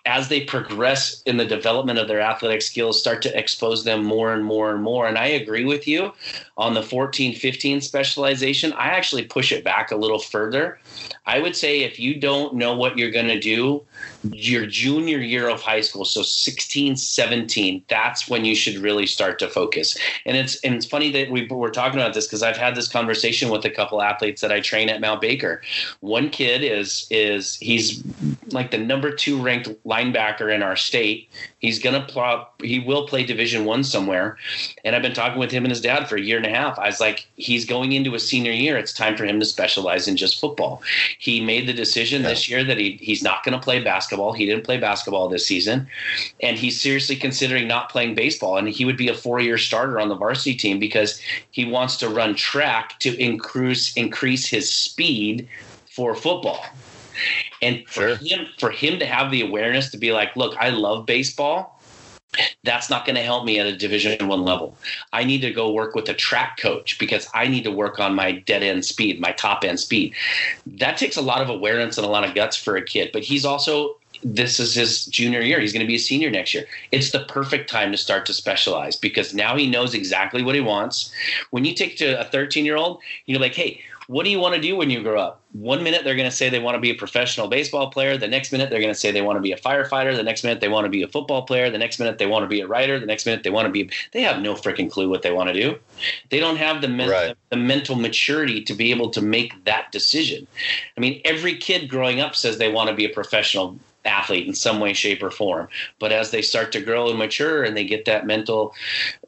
as they progress in the development of their athletic skills, start to expose them more and more and more. And I agree with you on the 14 15 specialization. I actually push it back a little further. I would say if you don't know what you're going to do your junior year of high school, so 16, 17, that's when you should really start to focus. And it's and it's funny that we we're talking about this because I've had this conversation with a couple athletes that I train at Mount Baker. One kid is is he's like the number two ranked linebacker in our state. He's gonna play, he will play Division One somewhere. And I've been talking with him and his dad for a year and a half. I was like, he's going into a senior year. It's time for him to specialize in just football. He made the decision yeah. this year that he he's not going to play basketball. He didn't play basketball this season, and he's seriously considering not playing baseball. And he would be a four year starter on the varsity team because he wants to run track to increase increase his speed for football. And for sure. him for him to have the awareness to be like, look, I love baseball. That's not going to help me at a division one level. I need to go work with a track coach because I need to work on my dead end speed, my top end speed. That takes a lot of awareness and a lot of guts for a kid, but he's also this is his junior year. He's going to be a senior next year. It's the perfect time to start to specialize because now he knows exactly what he wants. When you take to a 13 year old, you're like, hey, what do you want to do when you grow up? One minute they're going to say they want to be a professional baseball player. The next minute they're going to say they want to be a firefighter. The next minute they want to be a football player. The next minute they want to be a writer. The next minute they want to be. They have no freaking clue what they want to do. They don't have the, men- right. the mental maturity to be able to make that decision. I mean, every kid growing up says they want to be a professional athlete in some way, shape, or form. But as they start to grow and mature, and they get that mental,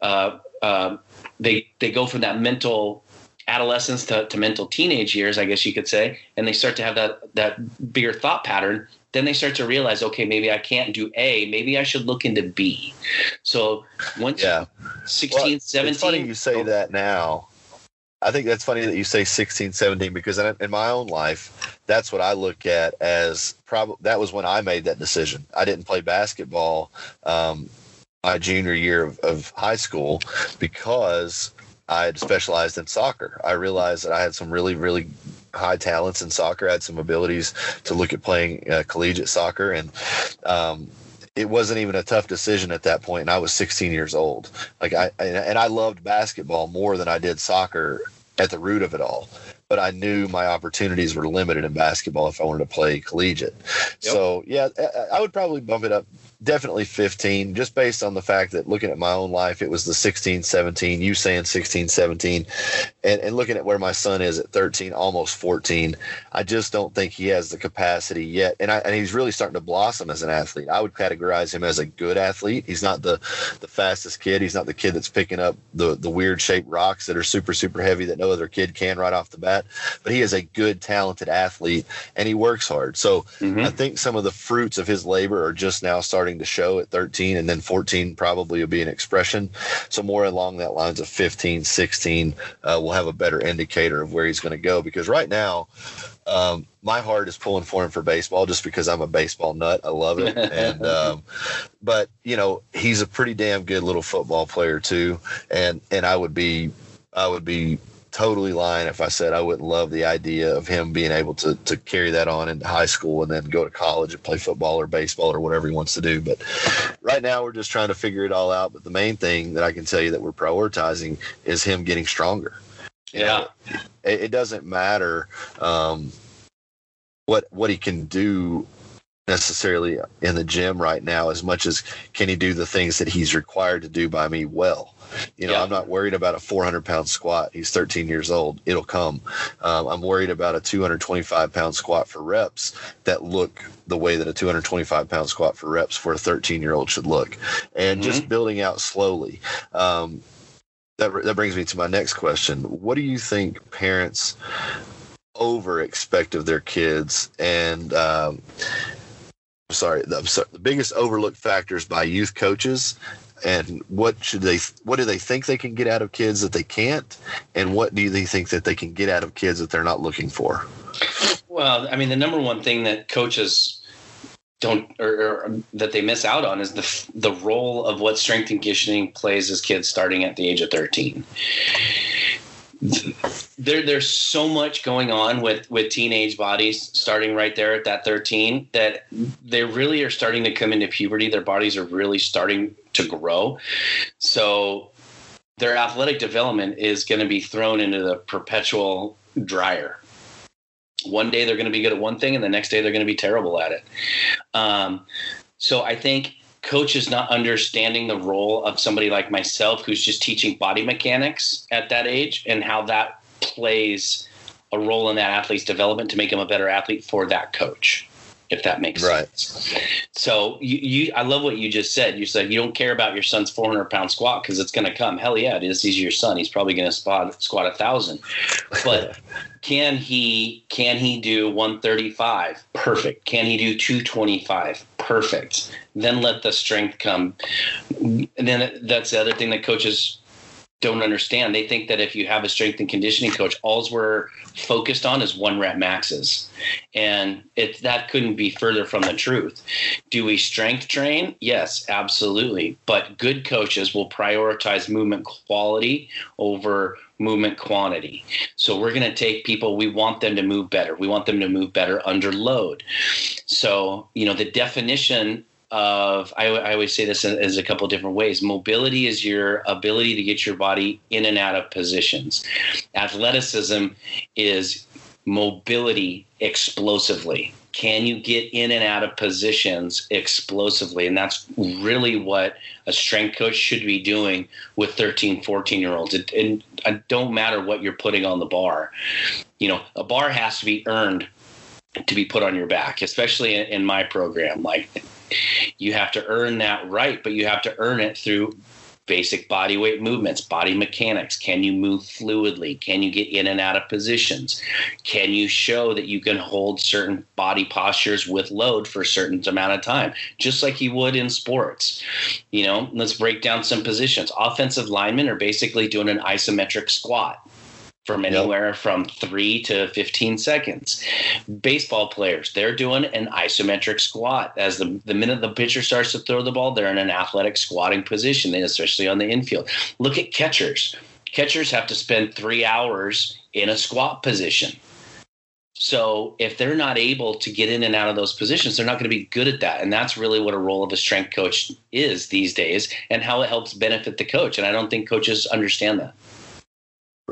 uh, uh, they they go from that mental adolescence to, to mental teenage years, I guess you could say, and they start to have that that bigger thought pattern. Then they start to realize, okay, maybe I can't do A. Maybe I should look into B. So once yeah. 16, well, 17. It's funny you say that now. I think that's funny that you say 16, 17 because in my own life, that's what I look at as probably that was when I made that decision. I didn't play basketball um, my junior year of, of high school because I had specialized in soccer. I realized that I had some really, really high talents in soccer. I had some abilities to look at playing uh, collegiate soccer, and um, it wasn't even a tough decision at that point and i was 16 years old. Like i and i loved basketball more than i did soccer at the root of it all but I knew my opportunities were limited in basketball if I wanted to play collegiate. Yep. So yeah, I would probably bump it up definitely 15 just based on the fact that looking at my own life it was the 16 17 you saying 16 17 and, and looking at where my son is at 13 almost 14 i just don't think he has the capacity yet. And, I, and he's really starting to blossom as an athlete. I would categorize him as a good athlete. He's not the the fastest kid. He's not the kid that's picking up the the weird shaped rocks that are super super heavy that no other kid can right off the bat but he is a good talented athlete and he works hard so mm-hmm. i think some of the fruits of his labor are just now starting starting to show at 13 and then 14 probably will be an expression so more along that lines of 15 16 uh, we'll have a better indicator of where he's going to go because right now um, my heart is pulling for him for baseball just because I'm a baseball nut. I love it. <laughs> And, um, but you know, he's a pretty damn good little football player too. And, and I would be, I would be totally lying if I said I wouldn't love the idea of him being able to to carry that on into high school and then go to college and play football or baseball or whatever he wants to do. But right now we're just trying to figure it all out. But the main thing that I can tell you that we're prioritizing is him getting stronger. Yeah, it, it doesn't matter um, what what he can do necessarily in the gym right now as much as can he do the things that he's required to do by me well you know, yeah. I'm not worried about a 400 pound squat. He's 13 years old. It'll come. Um, I'm worried about a 225 pound squat for reps that look the way that a 225 pound squat for reps for a 13 year old should look, and mm-hmm. just building out slowly. Um, that, that brings me to my next question. What do you think parents over expect of their kids? And um, sorry, the, sorry, the biggest overlooked factors by youth coaches and what should they what do they think they can get out of kids that they can't? And what do they think that they can get out of kids that they're not looking for? Well i mean the number one thing that coaches don't or, or, that they miss out on is the the role of what strength and conditioning plays as kids starting at the age of 13 there there's so much going on with with teenage bodies starting right there at that 13 that they really are starting to come into puberty. Their bodies are really starting to grow. So their athletic development is going to be thrown into the perpetual dryer. One day they're going to be good at one thing and the next day they're going to be terrible at it. Um, so i think coaches not understanding the role of somebody like myself who's just teaching body mechanics at that age and how that plays a role in that athlete's development to make him a better athlete for that coach if that makes right. sense. So you, you, I love what you just said. You said you don't care about your son's 400 pound squat because it's going to come. Hell yeah, it is. He's your son. He's probably going to spot squat a thousand. But <laughs> can he can he do 135? Perfect. Can he do 225? Perfect. Then let the strength come. And then that's the other thing that coaches don't understand. They think that if you have a strength and conditioning coach, all's we're focused on is one rep maxes. And it that couldn't be further from the truth. Do we strength train? Yes, absolutely. But good coaches will prioritize movement quality over movement quantity. So we're going to take people, we want them to move better. We want them to move better under load. So, you know, the definition of I, I always say this as a couple different ways. Mobility is your ability to get your body in and out of positions. Athleticism is mobility explosively. Can you get in and out of positions explosively? And that's really what a strength coach should be doing with 13 14 year olds. It, it, don't matter what you're putting on the bar. You know a bar has to be earned to be put on your back especially in, in my program. Like you have to earn that right, but you have to earn it through basic body weight movements, body mechanics. Can you move fluidly? Can you get in and out of positions? Can you show that you can hold certain body postures with load for a certain amount of time, just like you would in sports? You know, let's break down some positions. Offensive linemen are basically doing an isometric squat from anywhere from three to 15 seconds. Baseball players, they're doing an isometric squat. As the, the minute the pitcher starts to throw the ball, they're in an athletic squatting position, especially on the infield. Look at catchers. Catchers have to spend three hours in a squat position. So if they're not able to get in and out of those positions, they're not going to be good at that. And that's really what a role of a strength coach is these days and how it helps benefit the coach. And I don't think coaches understand that.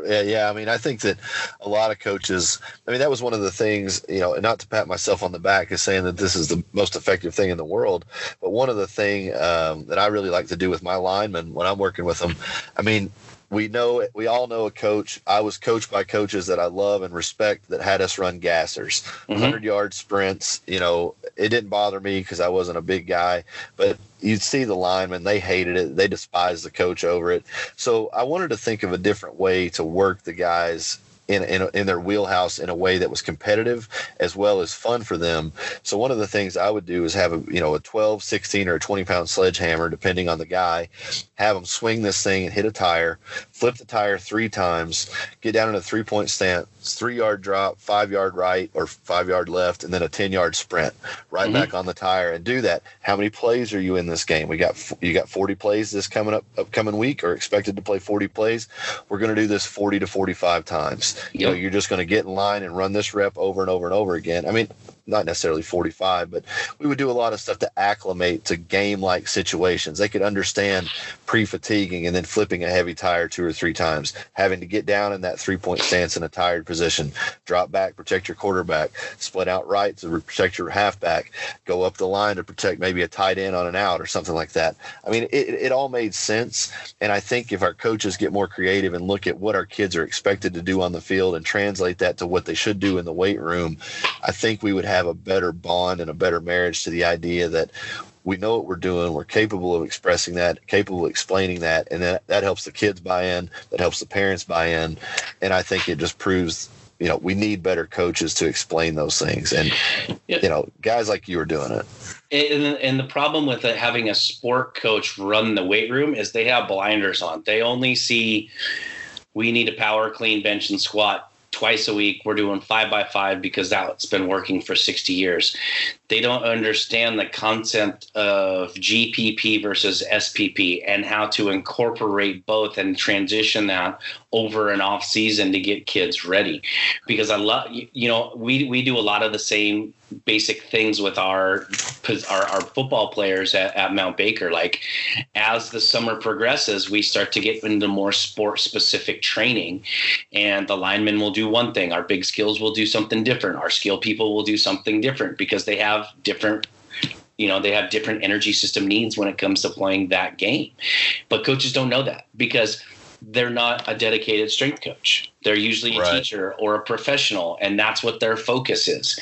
Yeah, yeah. I mean, I think that a lot of coaches. I mean, that was one of the things. You know, not to pat myself on the back is saying that this is the most effective thing in the world, but one of the thing um, that I really like to do with my linemen when I'm working with them. I mean, we know we all know a coach. I was coached by coaches that I love and respect that had us run gassers, mm-hmm. 100 yard sprints. You know, it didn't bother me because I wasn't a big guy, but you'd see the linemen, they hated it. They despised the coach over it. So I wanted to think of a different way to work the guys in, in, in their wheelhouse in a way that was competitive as well as fun for them. So one of the things I would do is have a you know a 12, 16 or a 20 pound sledgehammer depending on the guy, have them swing this thing and hit a tire, flip the tire three times, get down in a three point stance, three yard drop, five yard right or five yard left, and then a 10 yard sprint right mm-hmm. back on the tire and do that. How many plays are you in this game? We got you got 40 plays this coming up upcoming week or expected to play 40 plays. We're going to do this 40 to 45 times. You know, you're just going to get in line and run this rep over and over and over again. I mean, not necessarily 45, but we would do a lot of stuff to acclimate to game like situations. They could understand pre fatiguing and then flipping a heavy tire two or three times, having to get down in that three point stance in a tired position, drop back, protect your quarterback, split out right to protect your halfback, go up the line to protect maybe a tight end on an out or something like that. I mean, it, it all made sense. And I think if our coaches get more creative and look at what our kids are expected to do on the field and translate that to what they should do in the weight room, I think we would have have a better bond and a better marriage to the idea that we know what we're doing. We're capable of expressing that, capable of explaining that, and that that helps the kids buy in. That helps the parents buy in, and I think it just proves. You know, we need better coaches to explain those things, and yeah. you know, guys like you are doing it. And, and the problem with it, having a sport coach run the weight room is they have blinders on. They only see we need a power clean bench and squat twice a week. We're doing five by five because that's been working for 60 years. They don't understand the concept of GPP versus SPP and how to incorporate both and transition that over and off season to get kids ready. Because I love, you know, we, we do a lot of the same basic things with our our, our football players at, at, Mount Baker. Like as the summer progresses, we start to get into more sport specific training, and the linemen will do one thing. Our big skills will do something different. Our skill people will do something different because they have different you know they have different energy system needs when it comes to playing that game but coaches don't know that because they're not a dedicated strength coach they're usually a right. teacher or a professional and that's what their focus is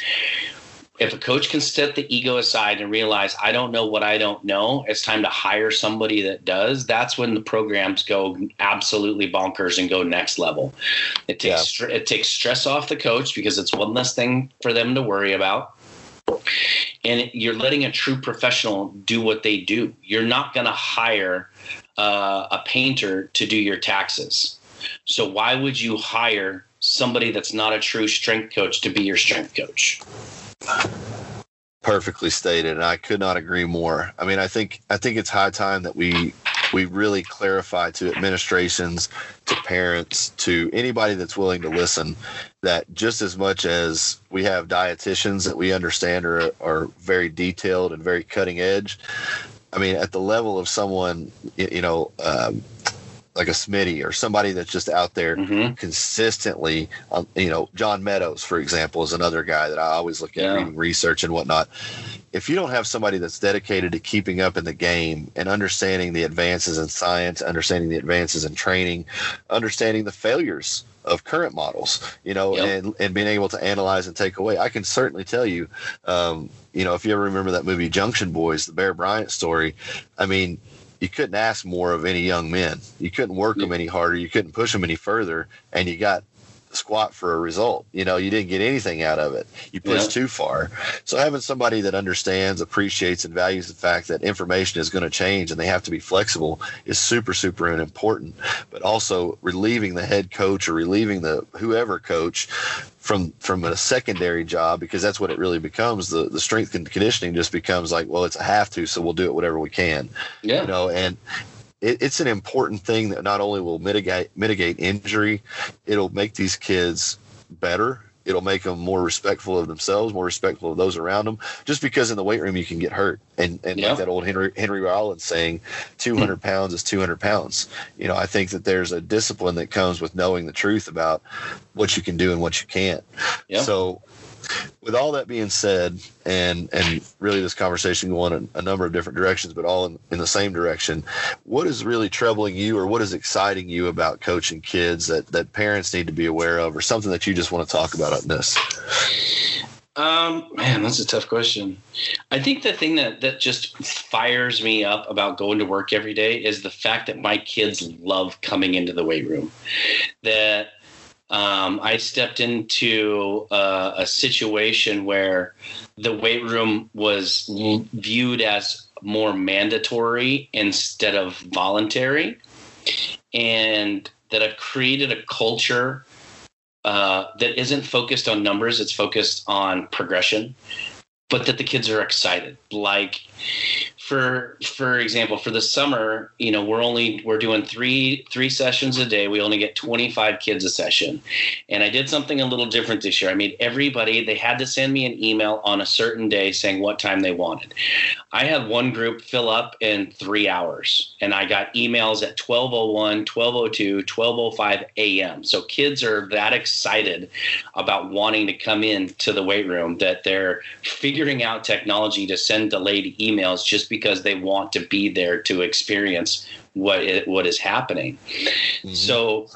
if a coach can set the ego aside and realize I don't know what I don't know, it's time to hire somebody that does. That's when the programs go absolutely bonkers and go next level. It takes yeah. it takes stress off the coach because it's one less thing for them to worry about. And you're letting a true professional do what they do. You're not going to hire uh, a painter to do your taxes. So why would you hire somebody that's not a true strength coach to be your strength coach? Perfectly stated, and I could not agree more. I mean, I think I think it's high time that we we really clarify to administrations, to parents, to anybody that's willing to listen that just as much as we have dietitians that we understand are, are very detailed and very cutting edge, I mean, at the level of someone, you know, um, like a Smitty or somebody that's just out there mm-hmm. consistently. Um, you know, John Meadows, for example, is another guy that I always look at yeah. reading research and whatnot. If you don't have somebody that's dedicated to keeping up in the game and understanding the advances in science, understanding the advances in training, understanding the failures of current models, you know, yep. and, and being able to analyze and take away. I can certainly tell you, um, you know, if you ever remember that movie Junction Boys, the Bear Bryant story, I mean, you couldn't ask more of any young men. You couldn't work them any harder. You couldn't push them any further, and you got squat for a result. You know, you didn't get anything out of it. You pushed yeah. too far. So having somebody that understands, appreciates, and values the fact that information is going to change and they have to be flexible is super, super important. But also relieving the head coach or relieving the whoever coach from from a secondary job because that's what it really becomes. The the strength and conditioning just becomes like, well, it's a have to, so we'll do it whatever we can. Yeah. You know, and it, it's an important thing that not only will mitigate mitigate injury, it'll make these kids better it'll make them more respectful of themselves, more respectful of those around them. Just because in the weight room you can get hurt, and and yeah. like that old Henry Henry Rollins saying, two hundred hmm. pounds is two hundred pounds. You know, I think that there's a discipline that comes with knowing the truth about what you can do and what you can't. Yeah. So with all that being said, and and really this conversation going in a number of different directions, but all in, in the same direction, what is really troubling you, or what is exciting you about coaching kids that that parents need to be aware of, or something that you just want to talk about on this? Um, man, that's a tough question. I think the thing that that just fires me up about going to work every day is the fact that my kids love coming into the weight room. That um, I stepped into uh, a situation where the weight room was viewed as more mandatory instead of voluntary, and that I've created a culture uh, that isn't focused on numbers; it's focused on progression. But that the kids are excited, like for for example for the summer you know we're only we're doing three three sessions a day. We only get 25 kids a session. And i did something a little different this year. I made everybody they had to send me an email on a certain day saying what time they wanted. I had one group fill up in three hours and i got emails at 1201 1202 1205 am so kids are that excited about wanting to come in to the weight room that they're figuring out technology to send delayed emails just because they want to be there to experience what it, what is happening. Mm-hmm. So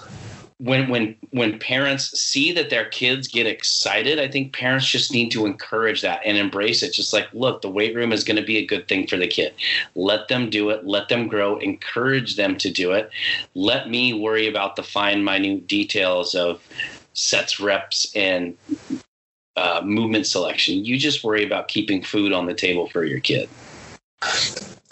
when when when parents see that their kids get excited, I think parents just need to encourage that and embrace it. Just like, look, the weight room is going to be a good thing for the kid. Let them do it. Let them grow. Encourage them to do it. Let me worry about the fine, minute details of sets, reps, and uh, movement selection. You just worry about keeping food on the table for your kid.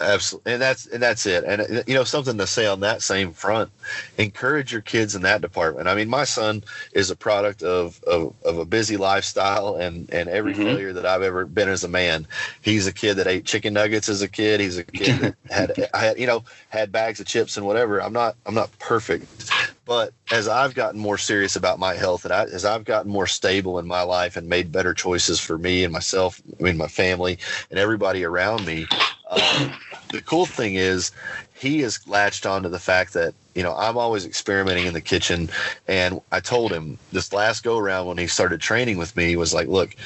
Absolutely, and that's and that's it. And you know something to say on that same front: encourage your kids in that department. I mean, my son is a product of of, of a busy lifestyle, and and every mm-hmm. failure that I've ever been as a man. He's a kid that ate chicken nuggets as a kid. He's a kid that <laughs> had I had you know had bags of chips and whatever. I'm not I'm not perfect, but as I've gotten more serious about my health and I, as I've gotten more stable in my life and made better choices for me and myself, I mean, my family and everybody around me, um, the cool thing is he has latched on to the fact that you know i'm always experimenting in the kitchen. And i told him this last go around when he started training with me was like look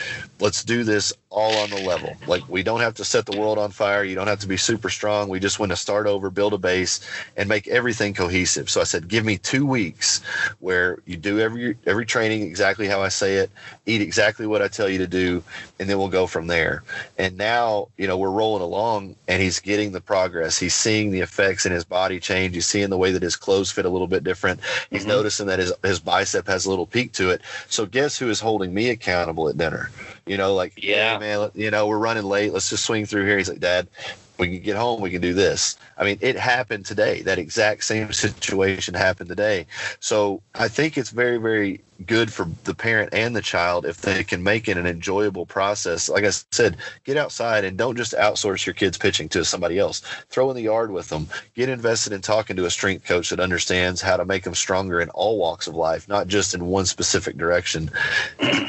let's do this all on the level. Like we don't have to set the world on fire. You don't have to be super strong. We just want to start over build a base and make everything cohesive. So i said give me two weeks where you do every every training exactly how i say it eat exactly what i tell you to do and then we'll go from there. And now you know we're rolling along and he's getting the progress. He's seeing the effects in his body change. He's seeing the way that his clothes fit a little bit different. He's mm-hmm. noticing that his his bicep has a little peak to it. So guess who is holding me accountable at dinner? You know, like yeah, hey, man, you know we're running late. Let's just swing through here. He's like, Dad, we can get home, we can do this. I mean, it happened today. That exact same <laughs> situation happened today. So I think it's very, very good for the parent and the child if they can make it an enjoyable process. Like I said, get outside and don't just outsource your kids pitching to somebody else. Throw in the yard with them. Get invested in talking to a strength coach that understands how to make them stronger in all walks of life, not just in one specific direction.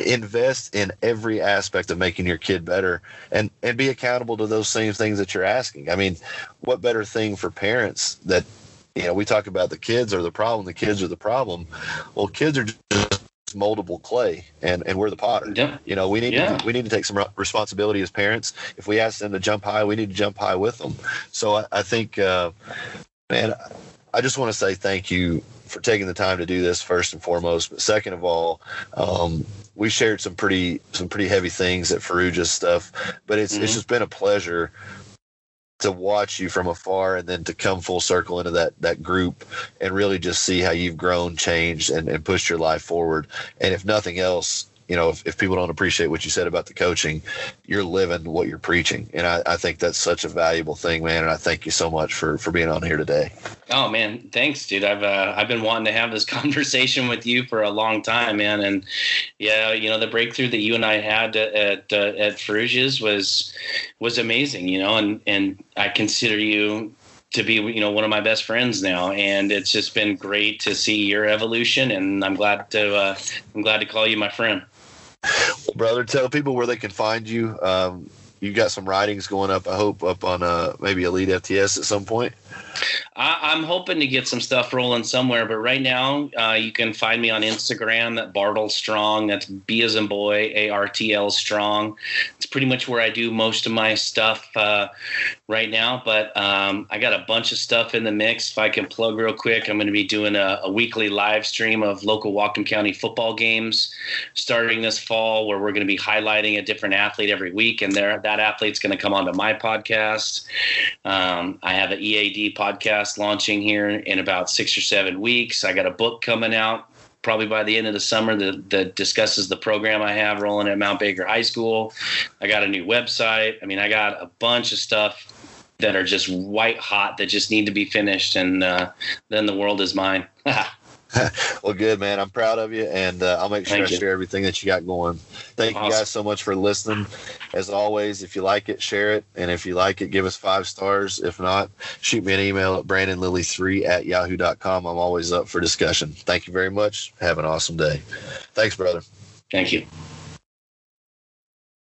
Invest in every aspect of making your kid better and and be accountable to those same things that you're asking. I mean, what better thing for parents that you know, we talk about the kids are the problem, the kids are the problem. Well, kids are just moldable clay and and we're the potter yeah. you know we need yeah. to we need to take some responsibility as parents if we ask them to jump high we need to jump high with them so i, I think uh, man i just want to say thank you for taking the time to do this first and foremost but second of all um, we shared some pretty some pretty heavy things at Ferruggia's stuff but it's mm-hmm. it's just been a pleasure to watch you from afar and then to come full circle into that that group and really just see how you've grown, changed, and, and pushed your life forward. And if nothing else, you know, if, if people don't appreciate what you said about the coaching, you're living what you're preaching. And I, I think that's such a valuable thing, man. And I thank you so much for, for being on here today. Oh man, thanks, dude. I've, uh, I've been wanting to have this <laughs> conversation with you for a long time, man. And yeah, you know, the breakthrough that you and I had at, uh, at Ferruggia's was, was amazing, you know, and, and I consider you to be you know one of my best friends now and it's just been great to see your evolution and i'm glad to uh, i'm glad to call you my friend brother, tell people where they can find you. Um, you got some writings going up. I hope up on uh, maybe Elite FTS at some point. I, am hoping to get some stuff rolling somewhere, but right now uh, you can find me on Instagram at Bartl Strong. That's B as in boy, A R T L Strong. It's pretty much where I do most of my stuff uh, right now. But um, I got a bunch of stuff in the mix. If I can plug real quick, I'm going to be doing a, a weekly live stream of local Whatcom County football games starting this fall, where we're going to be highlighting a different athlete every week, and there that athlete's going to come onto my podcast. Um, I have an EAD podcast launching here in about six or seven weeks. I got a book coming out probably by the end of the summer that, that discusses the program I have rolling at Mount Baker High School. I got a new website. I mean, I got a bunch of stuff that are just white hot that just need to be finished, and uh, then the world is mine. <laughs> <laughs> well, good man. I'm proud of you, and uh, I'll make sure Thank I you. share everything that you got going. Thank awesome. you guys so much for listening. As always, if you like it, share it, and if you like it, give us five stars. If not, shoot me an email at brandonlilly3 at yahoo.com. I'm always up for discussion. Thank you very much. Have an awesome day. Thanks, brother. Thank you.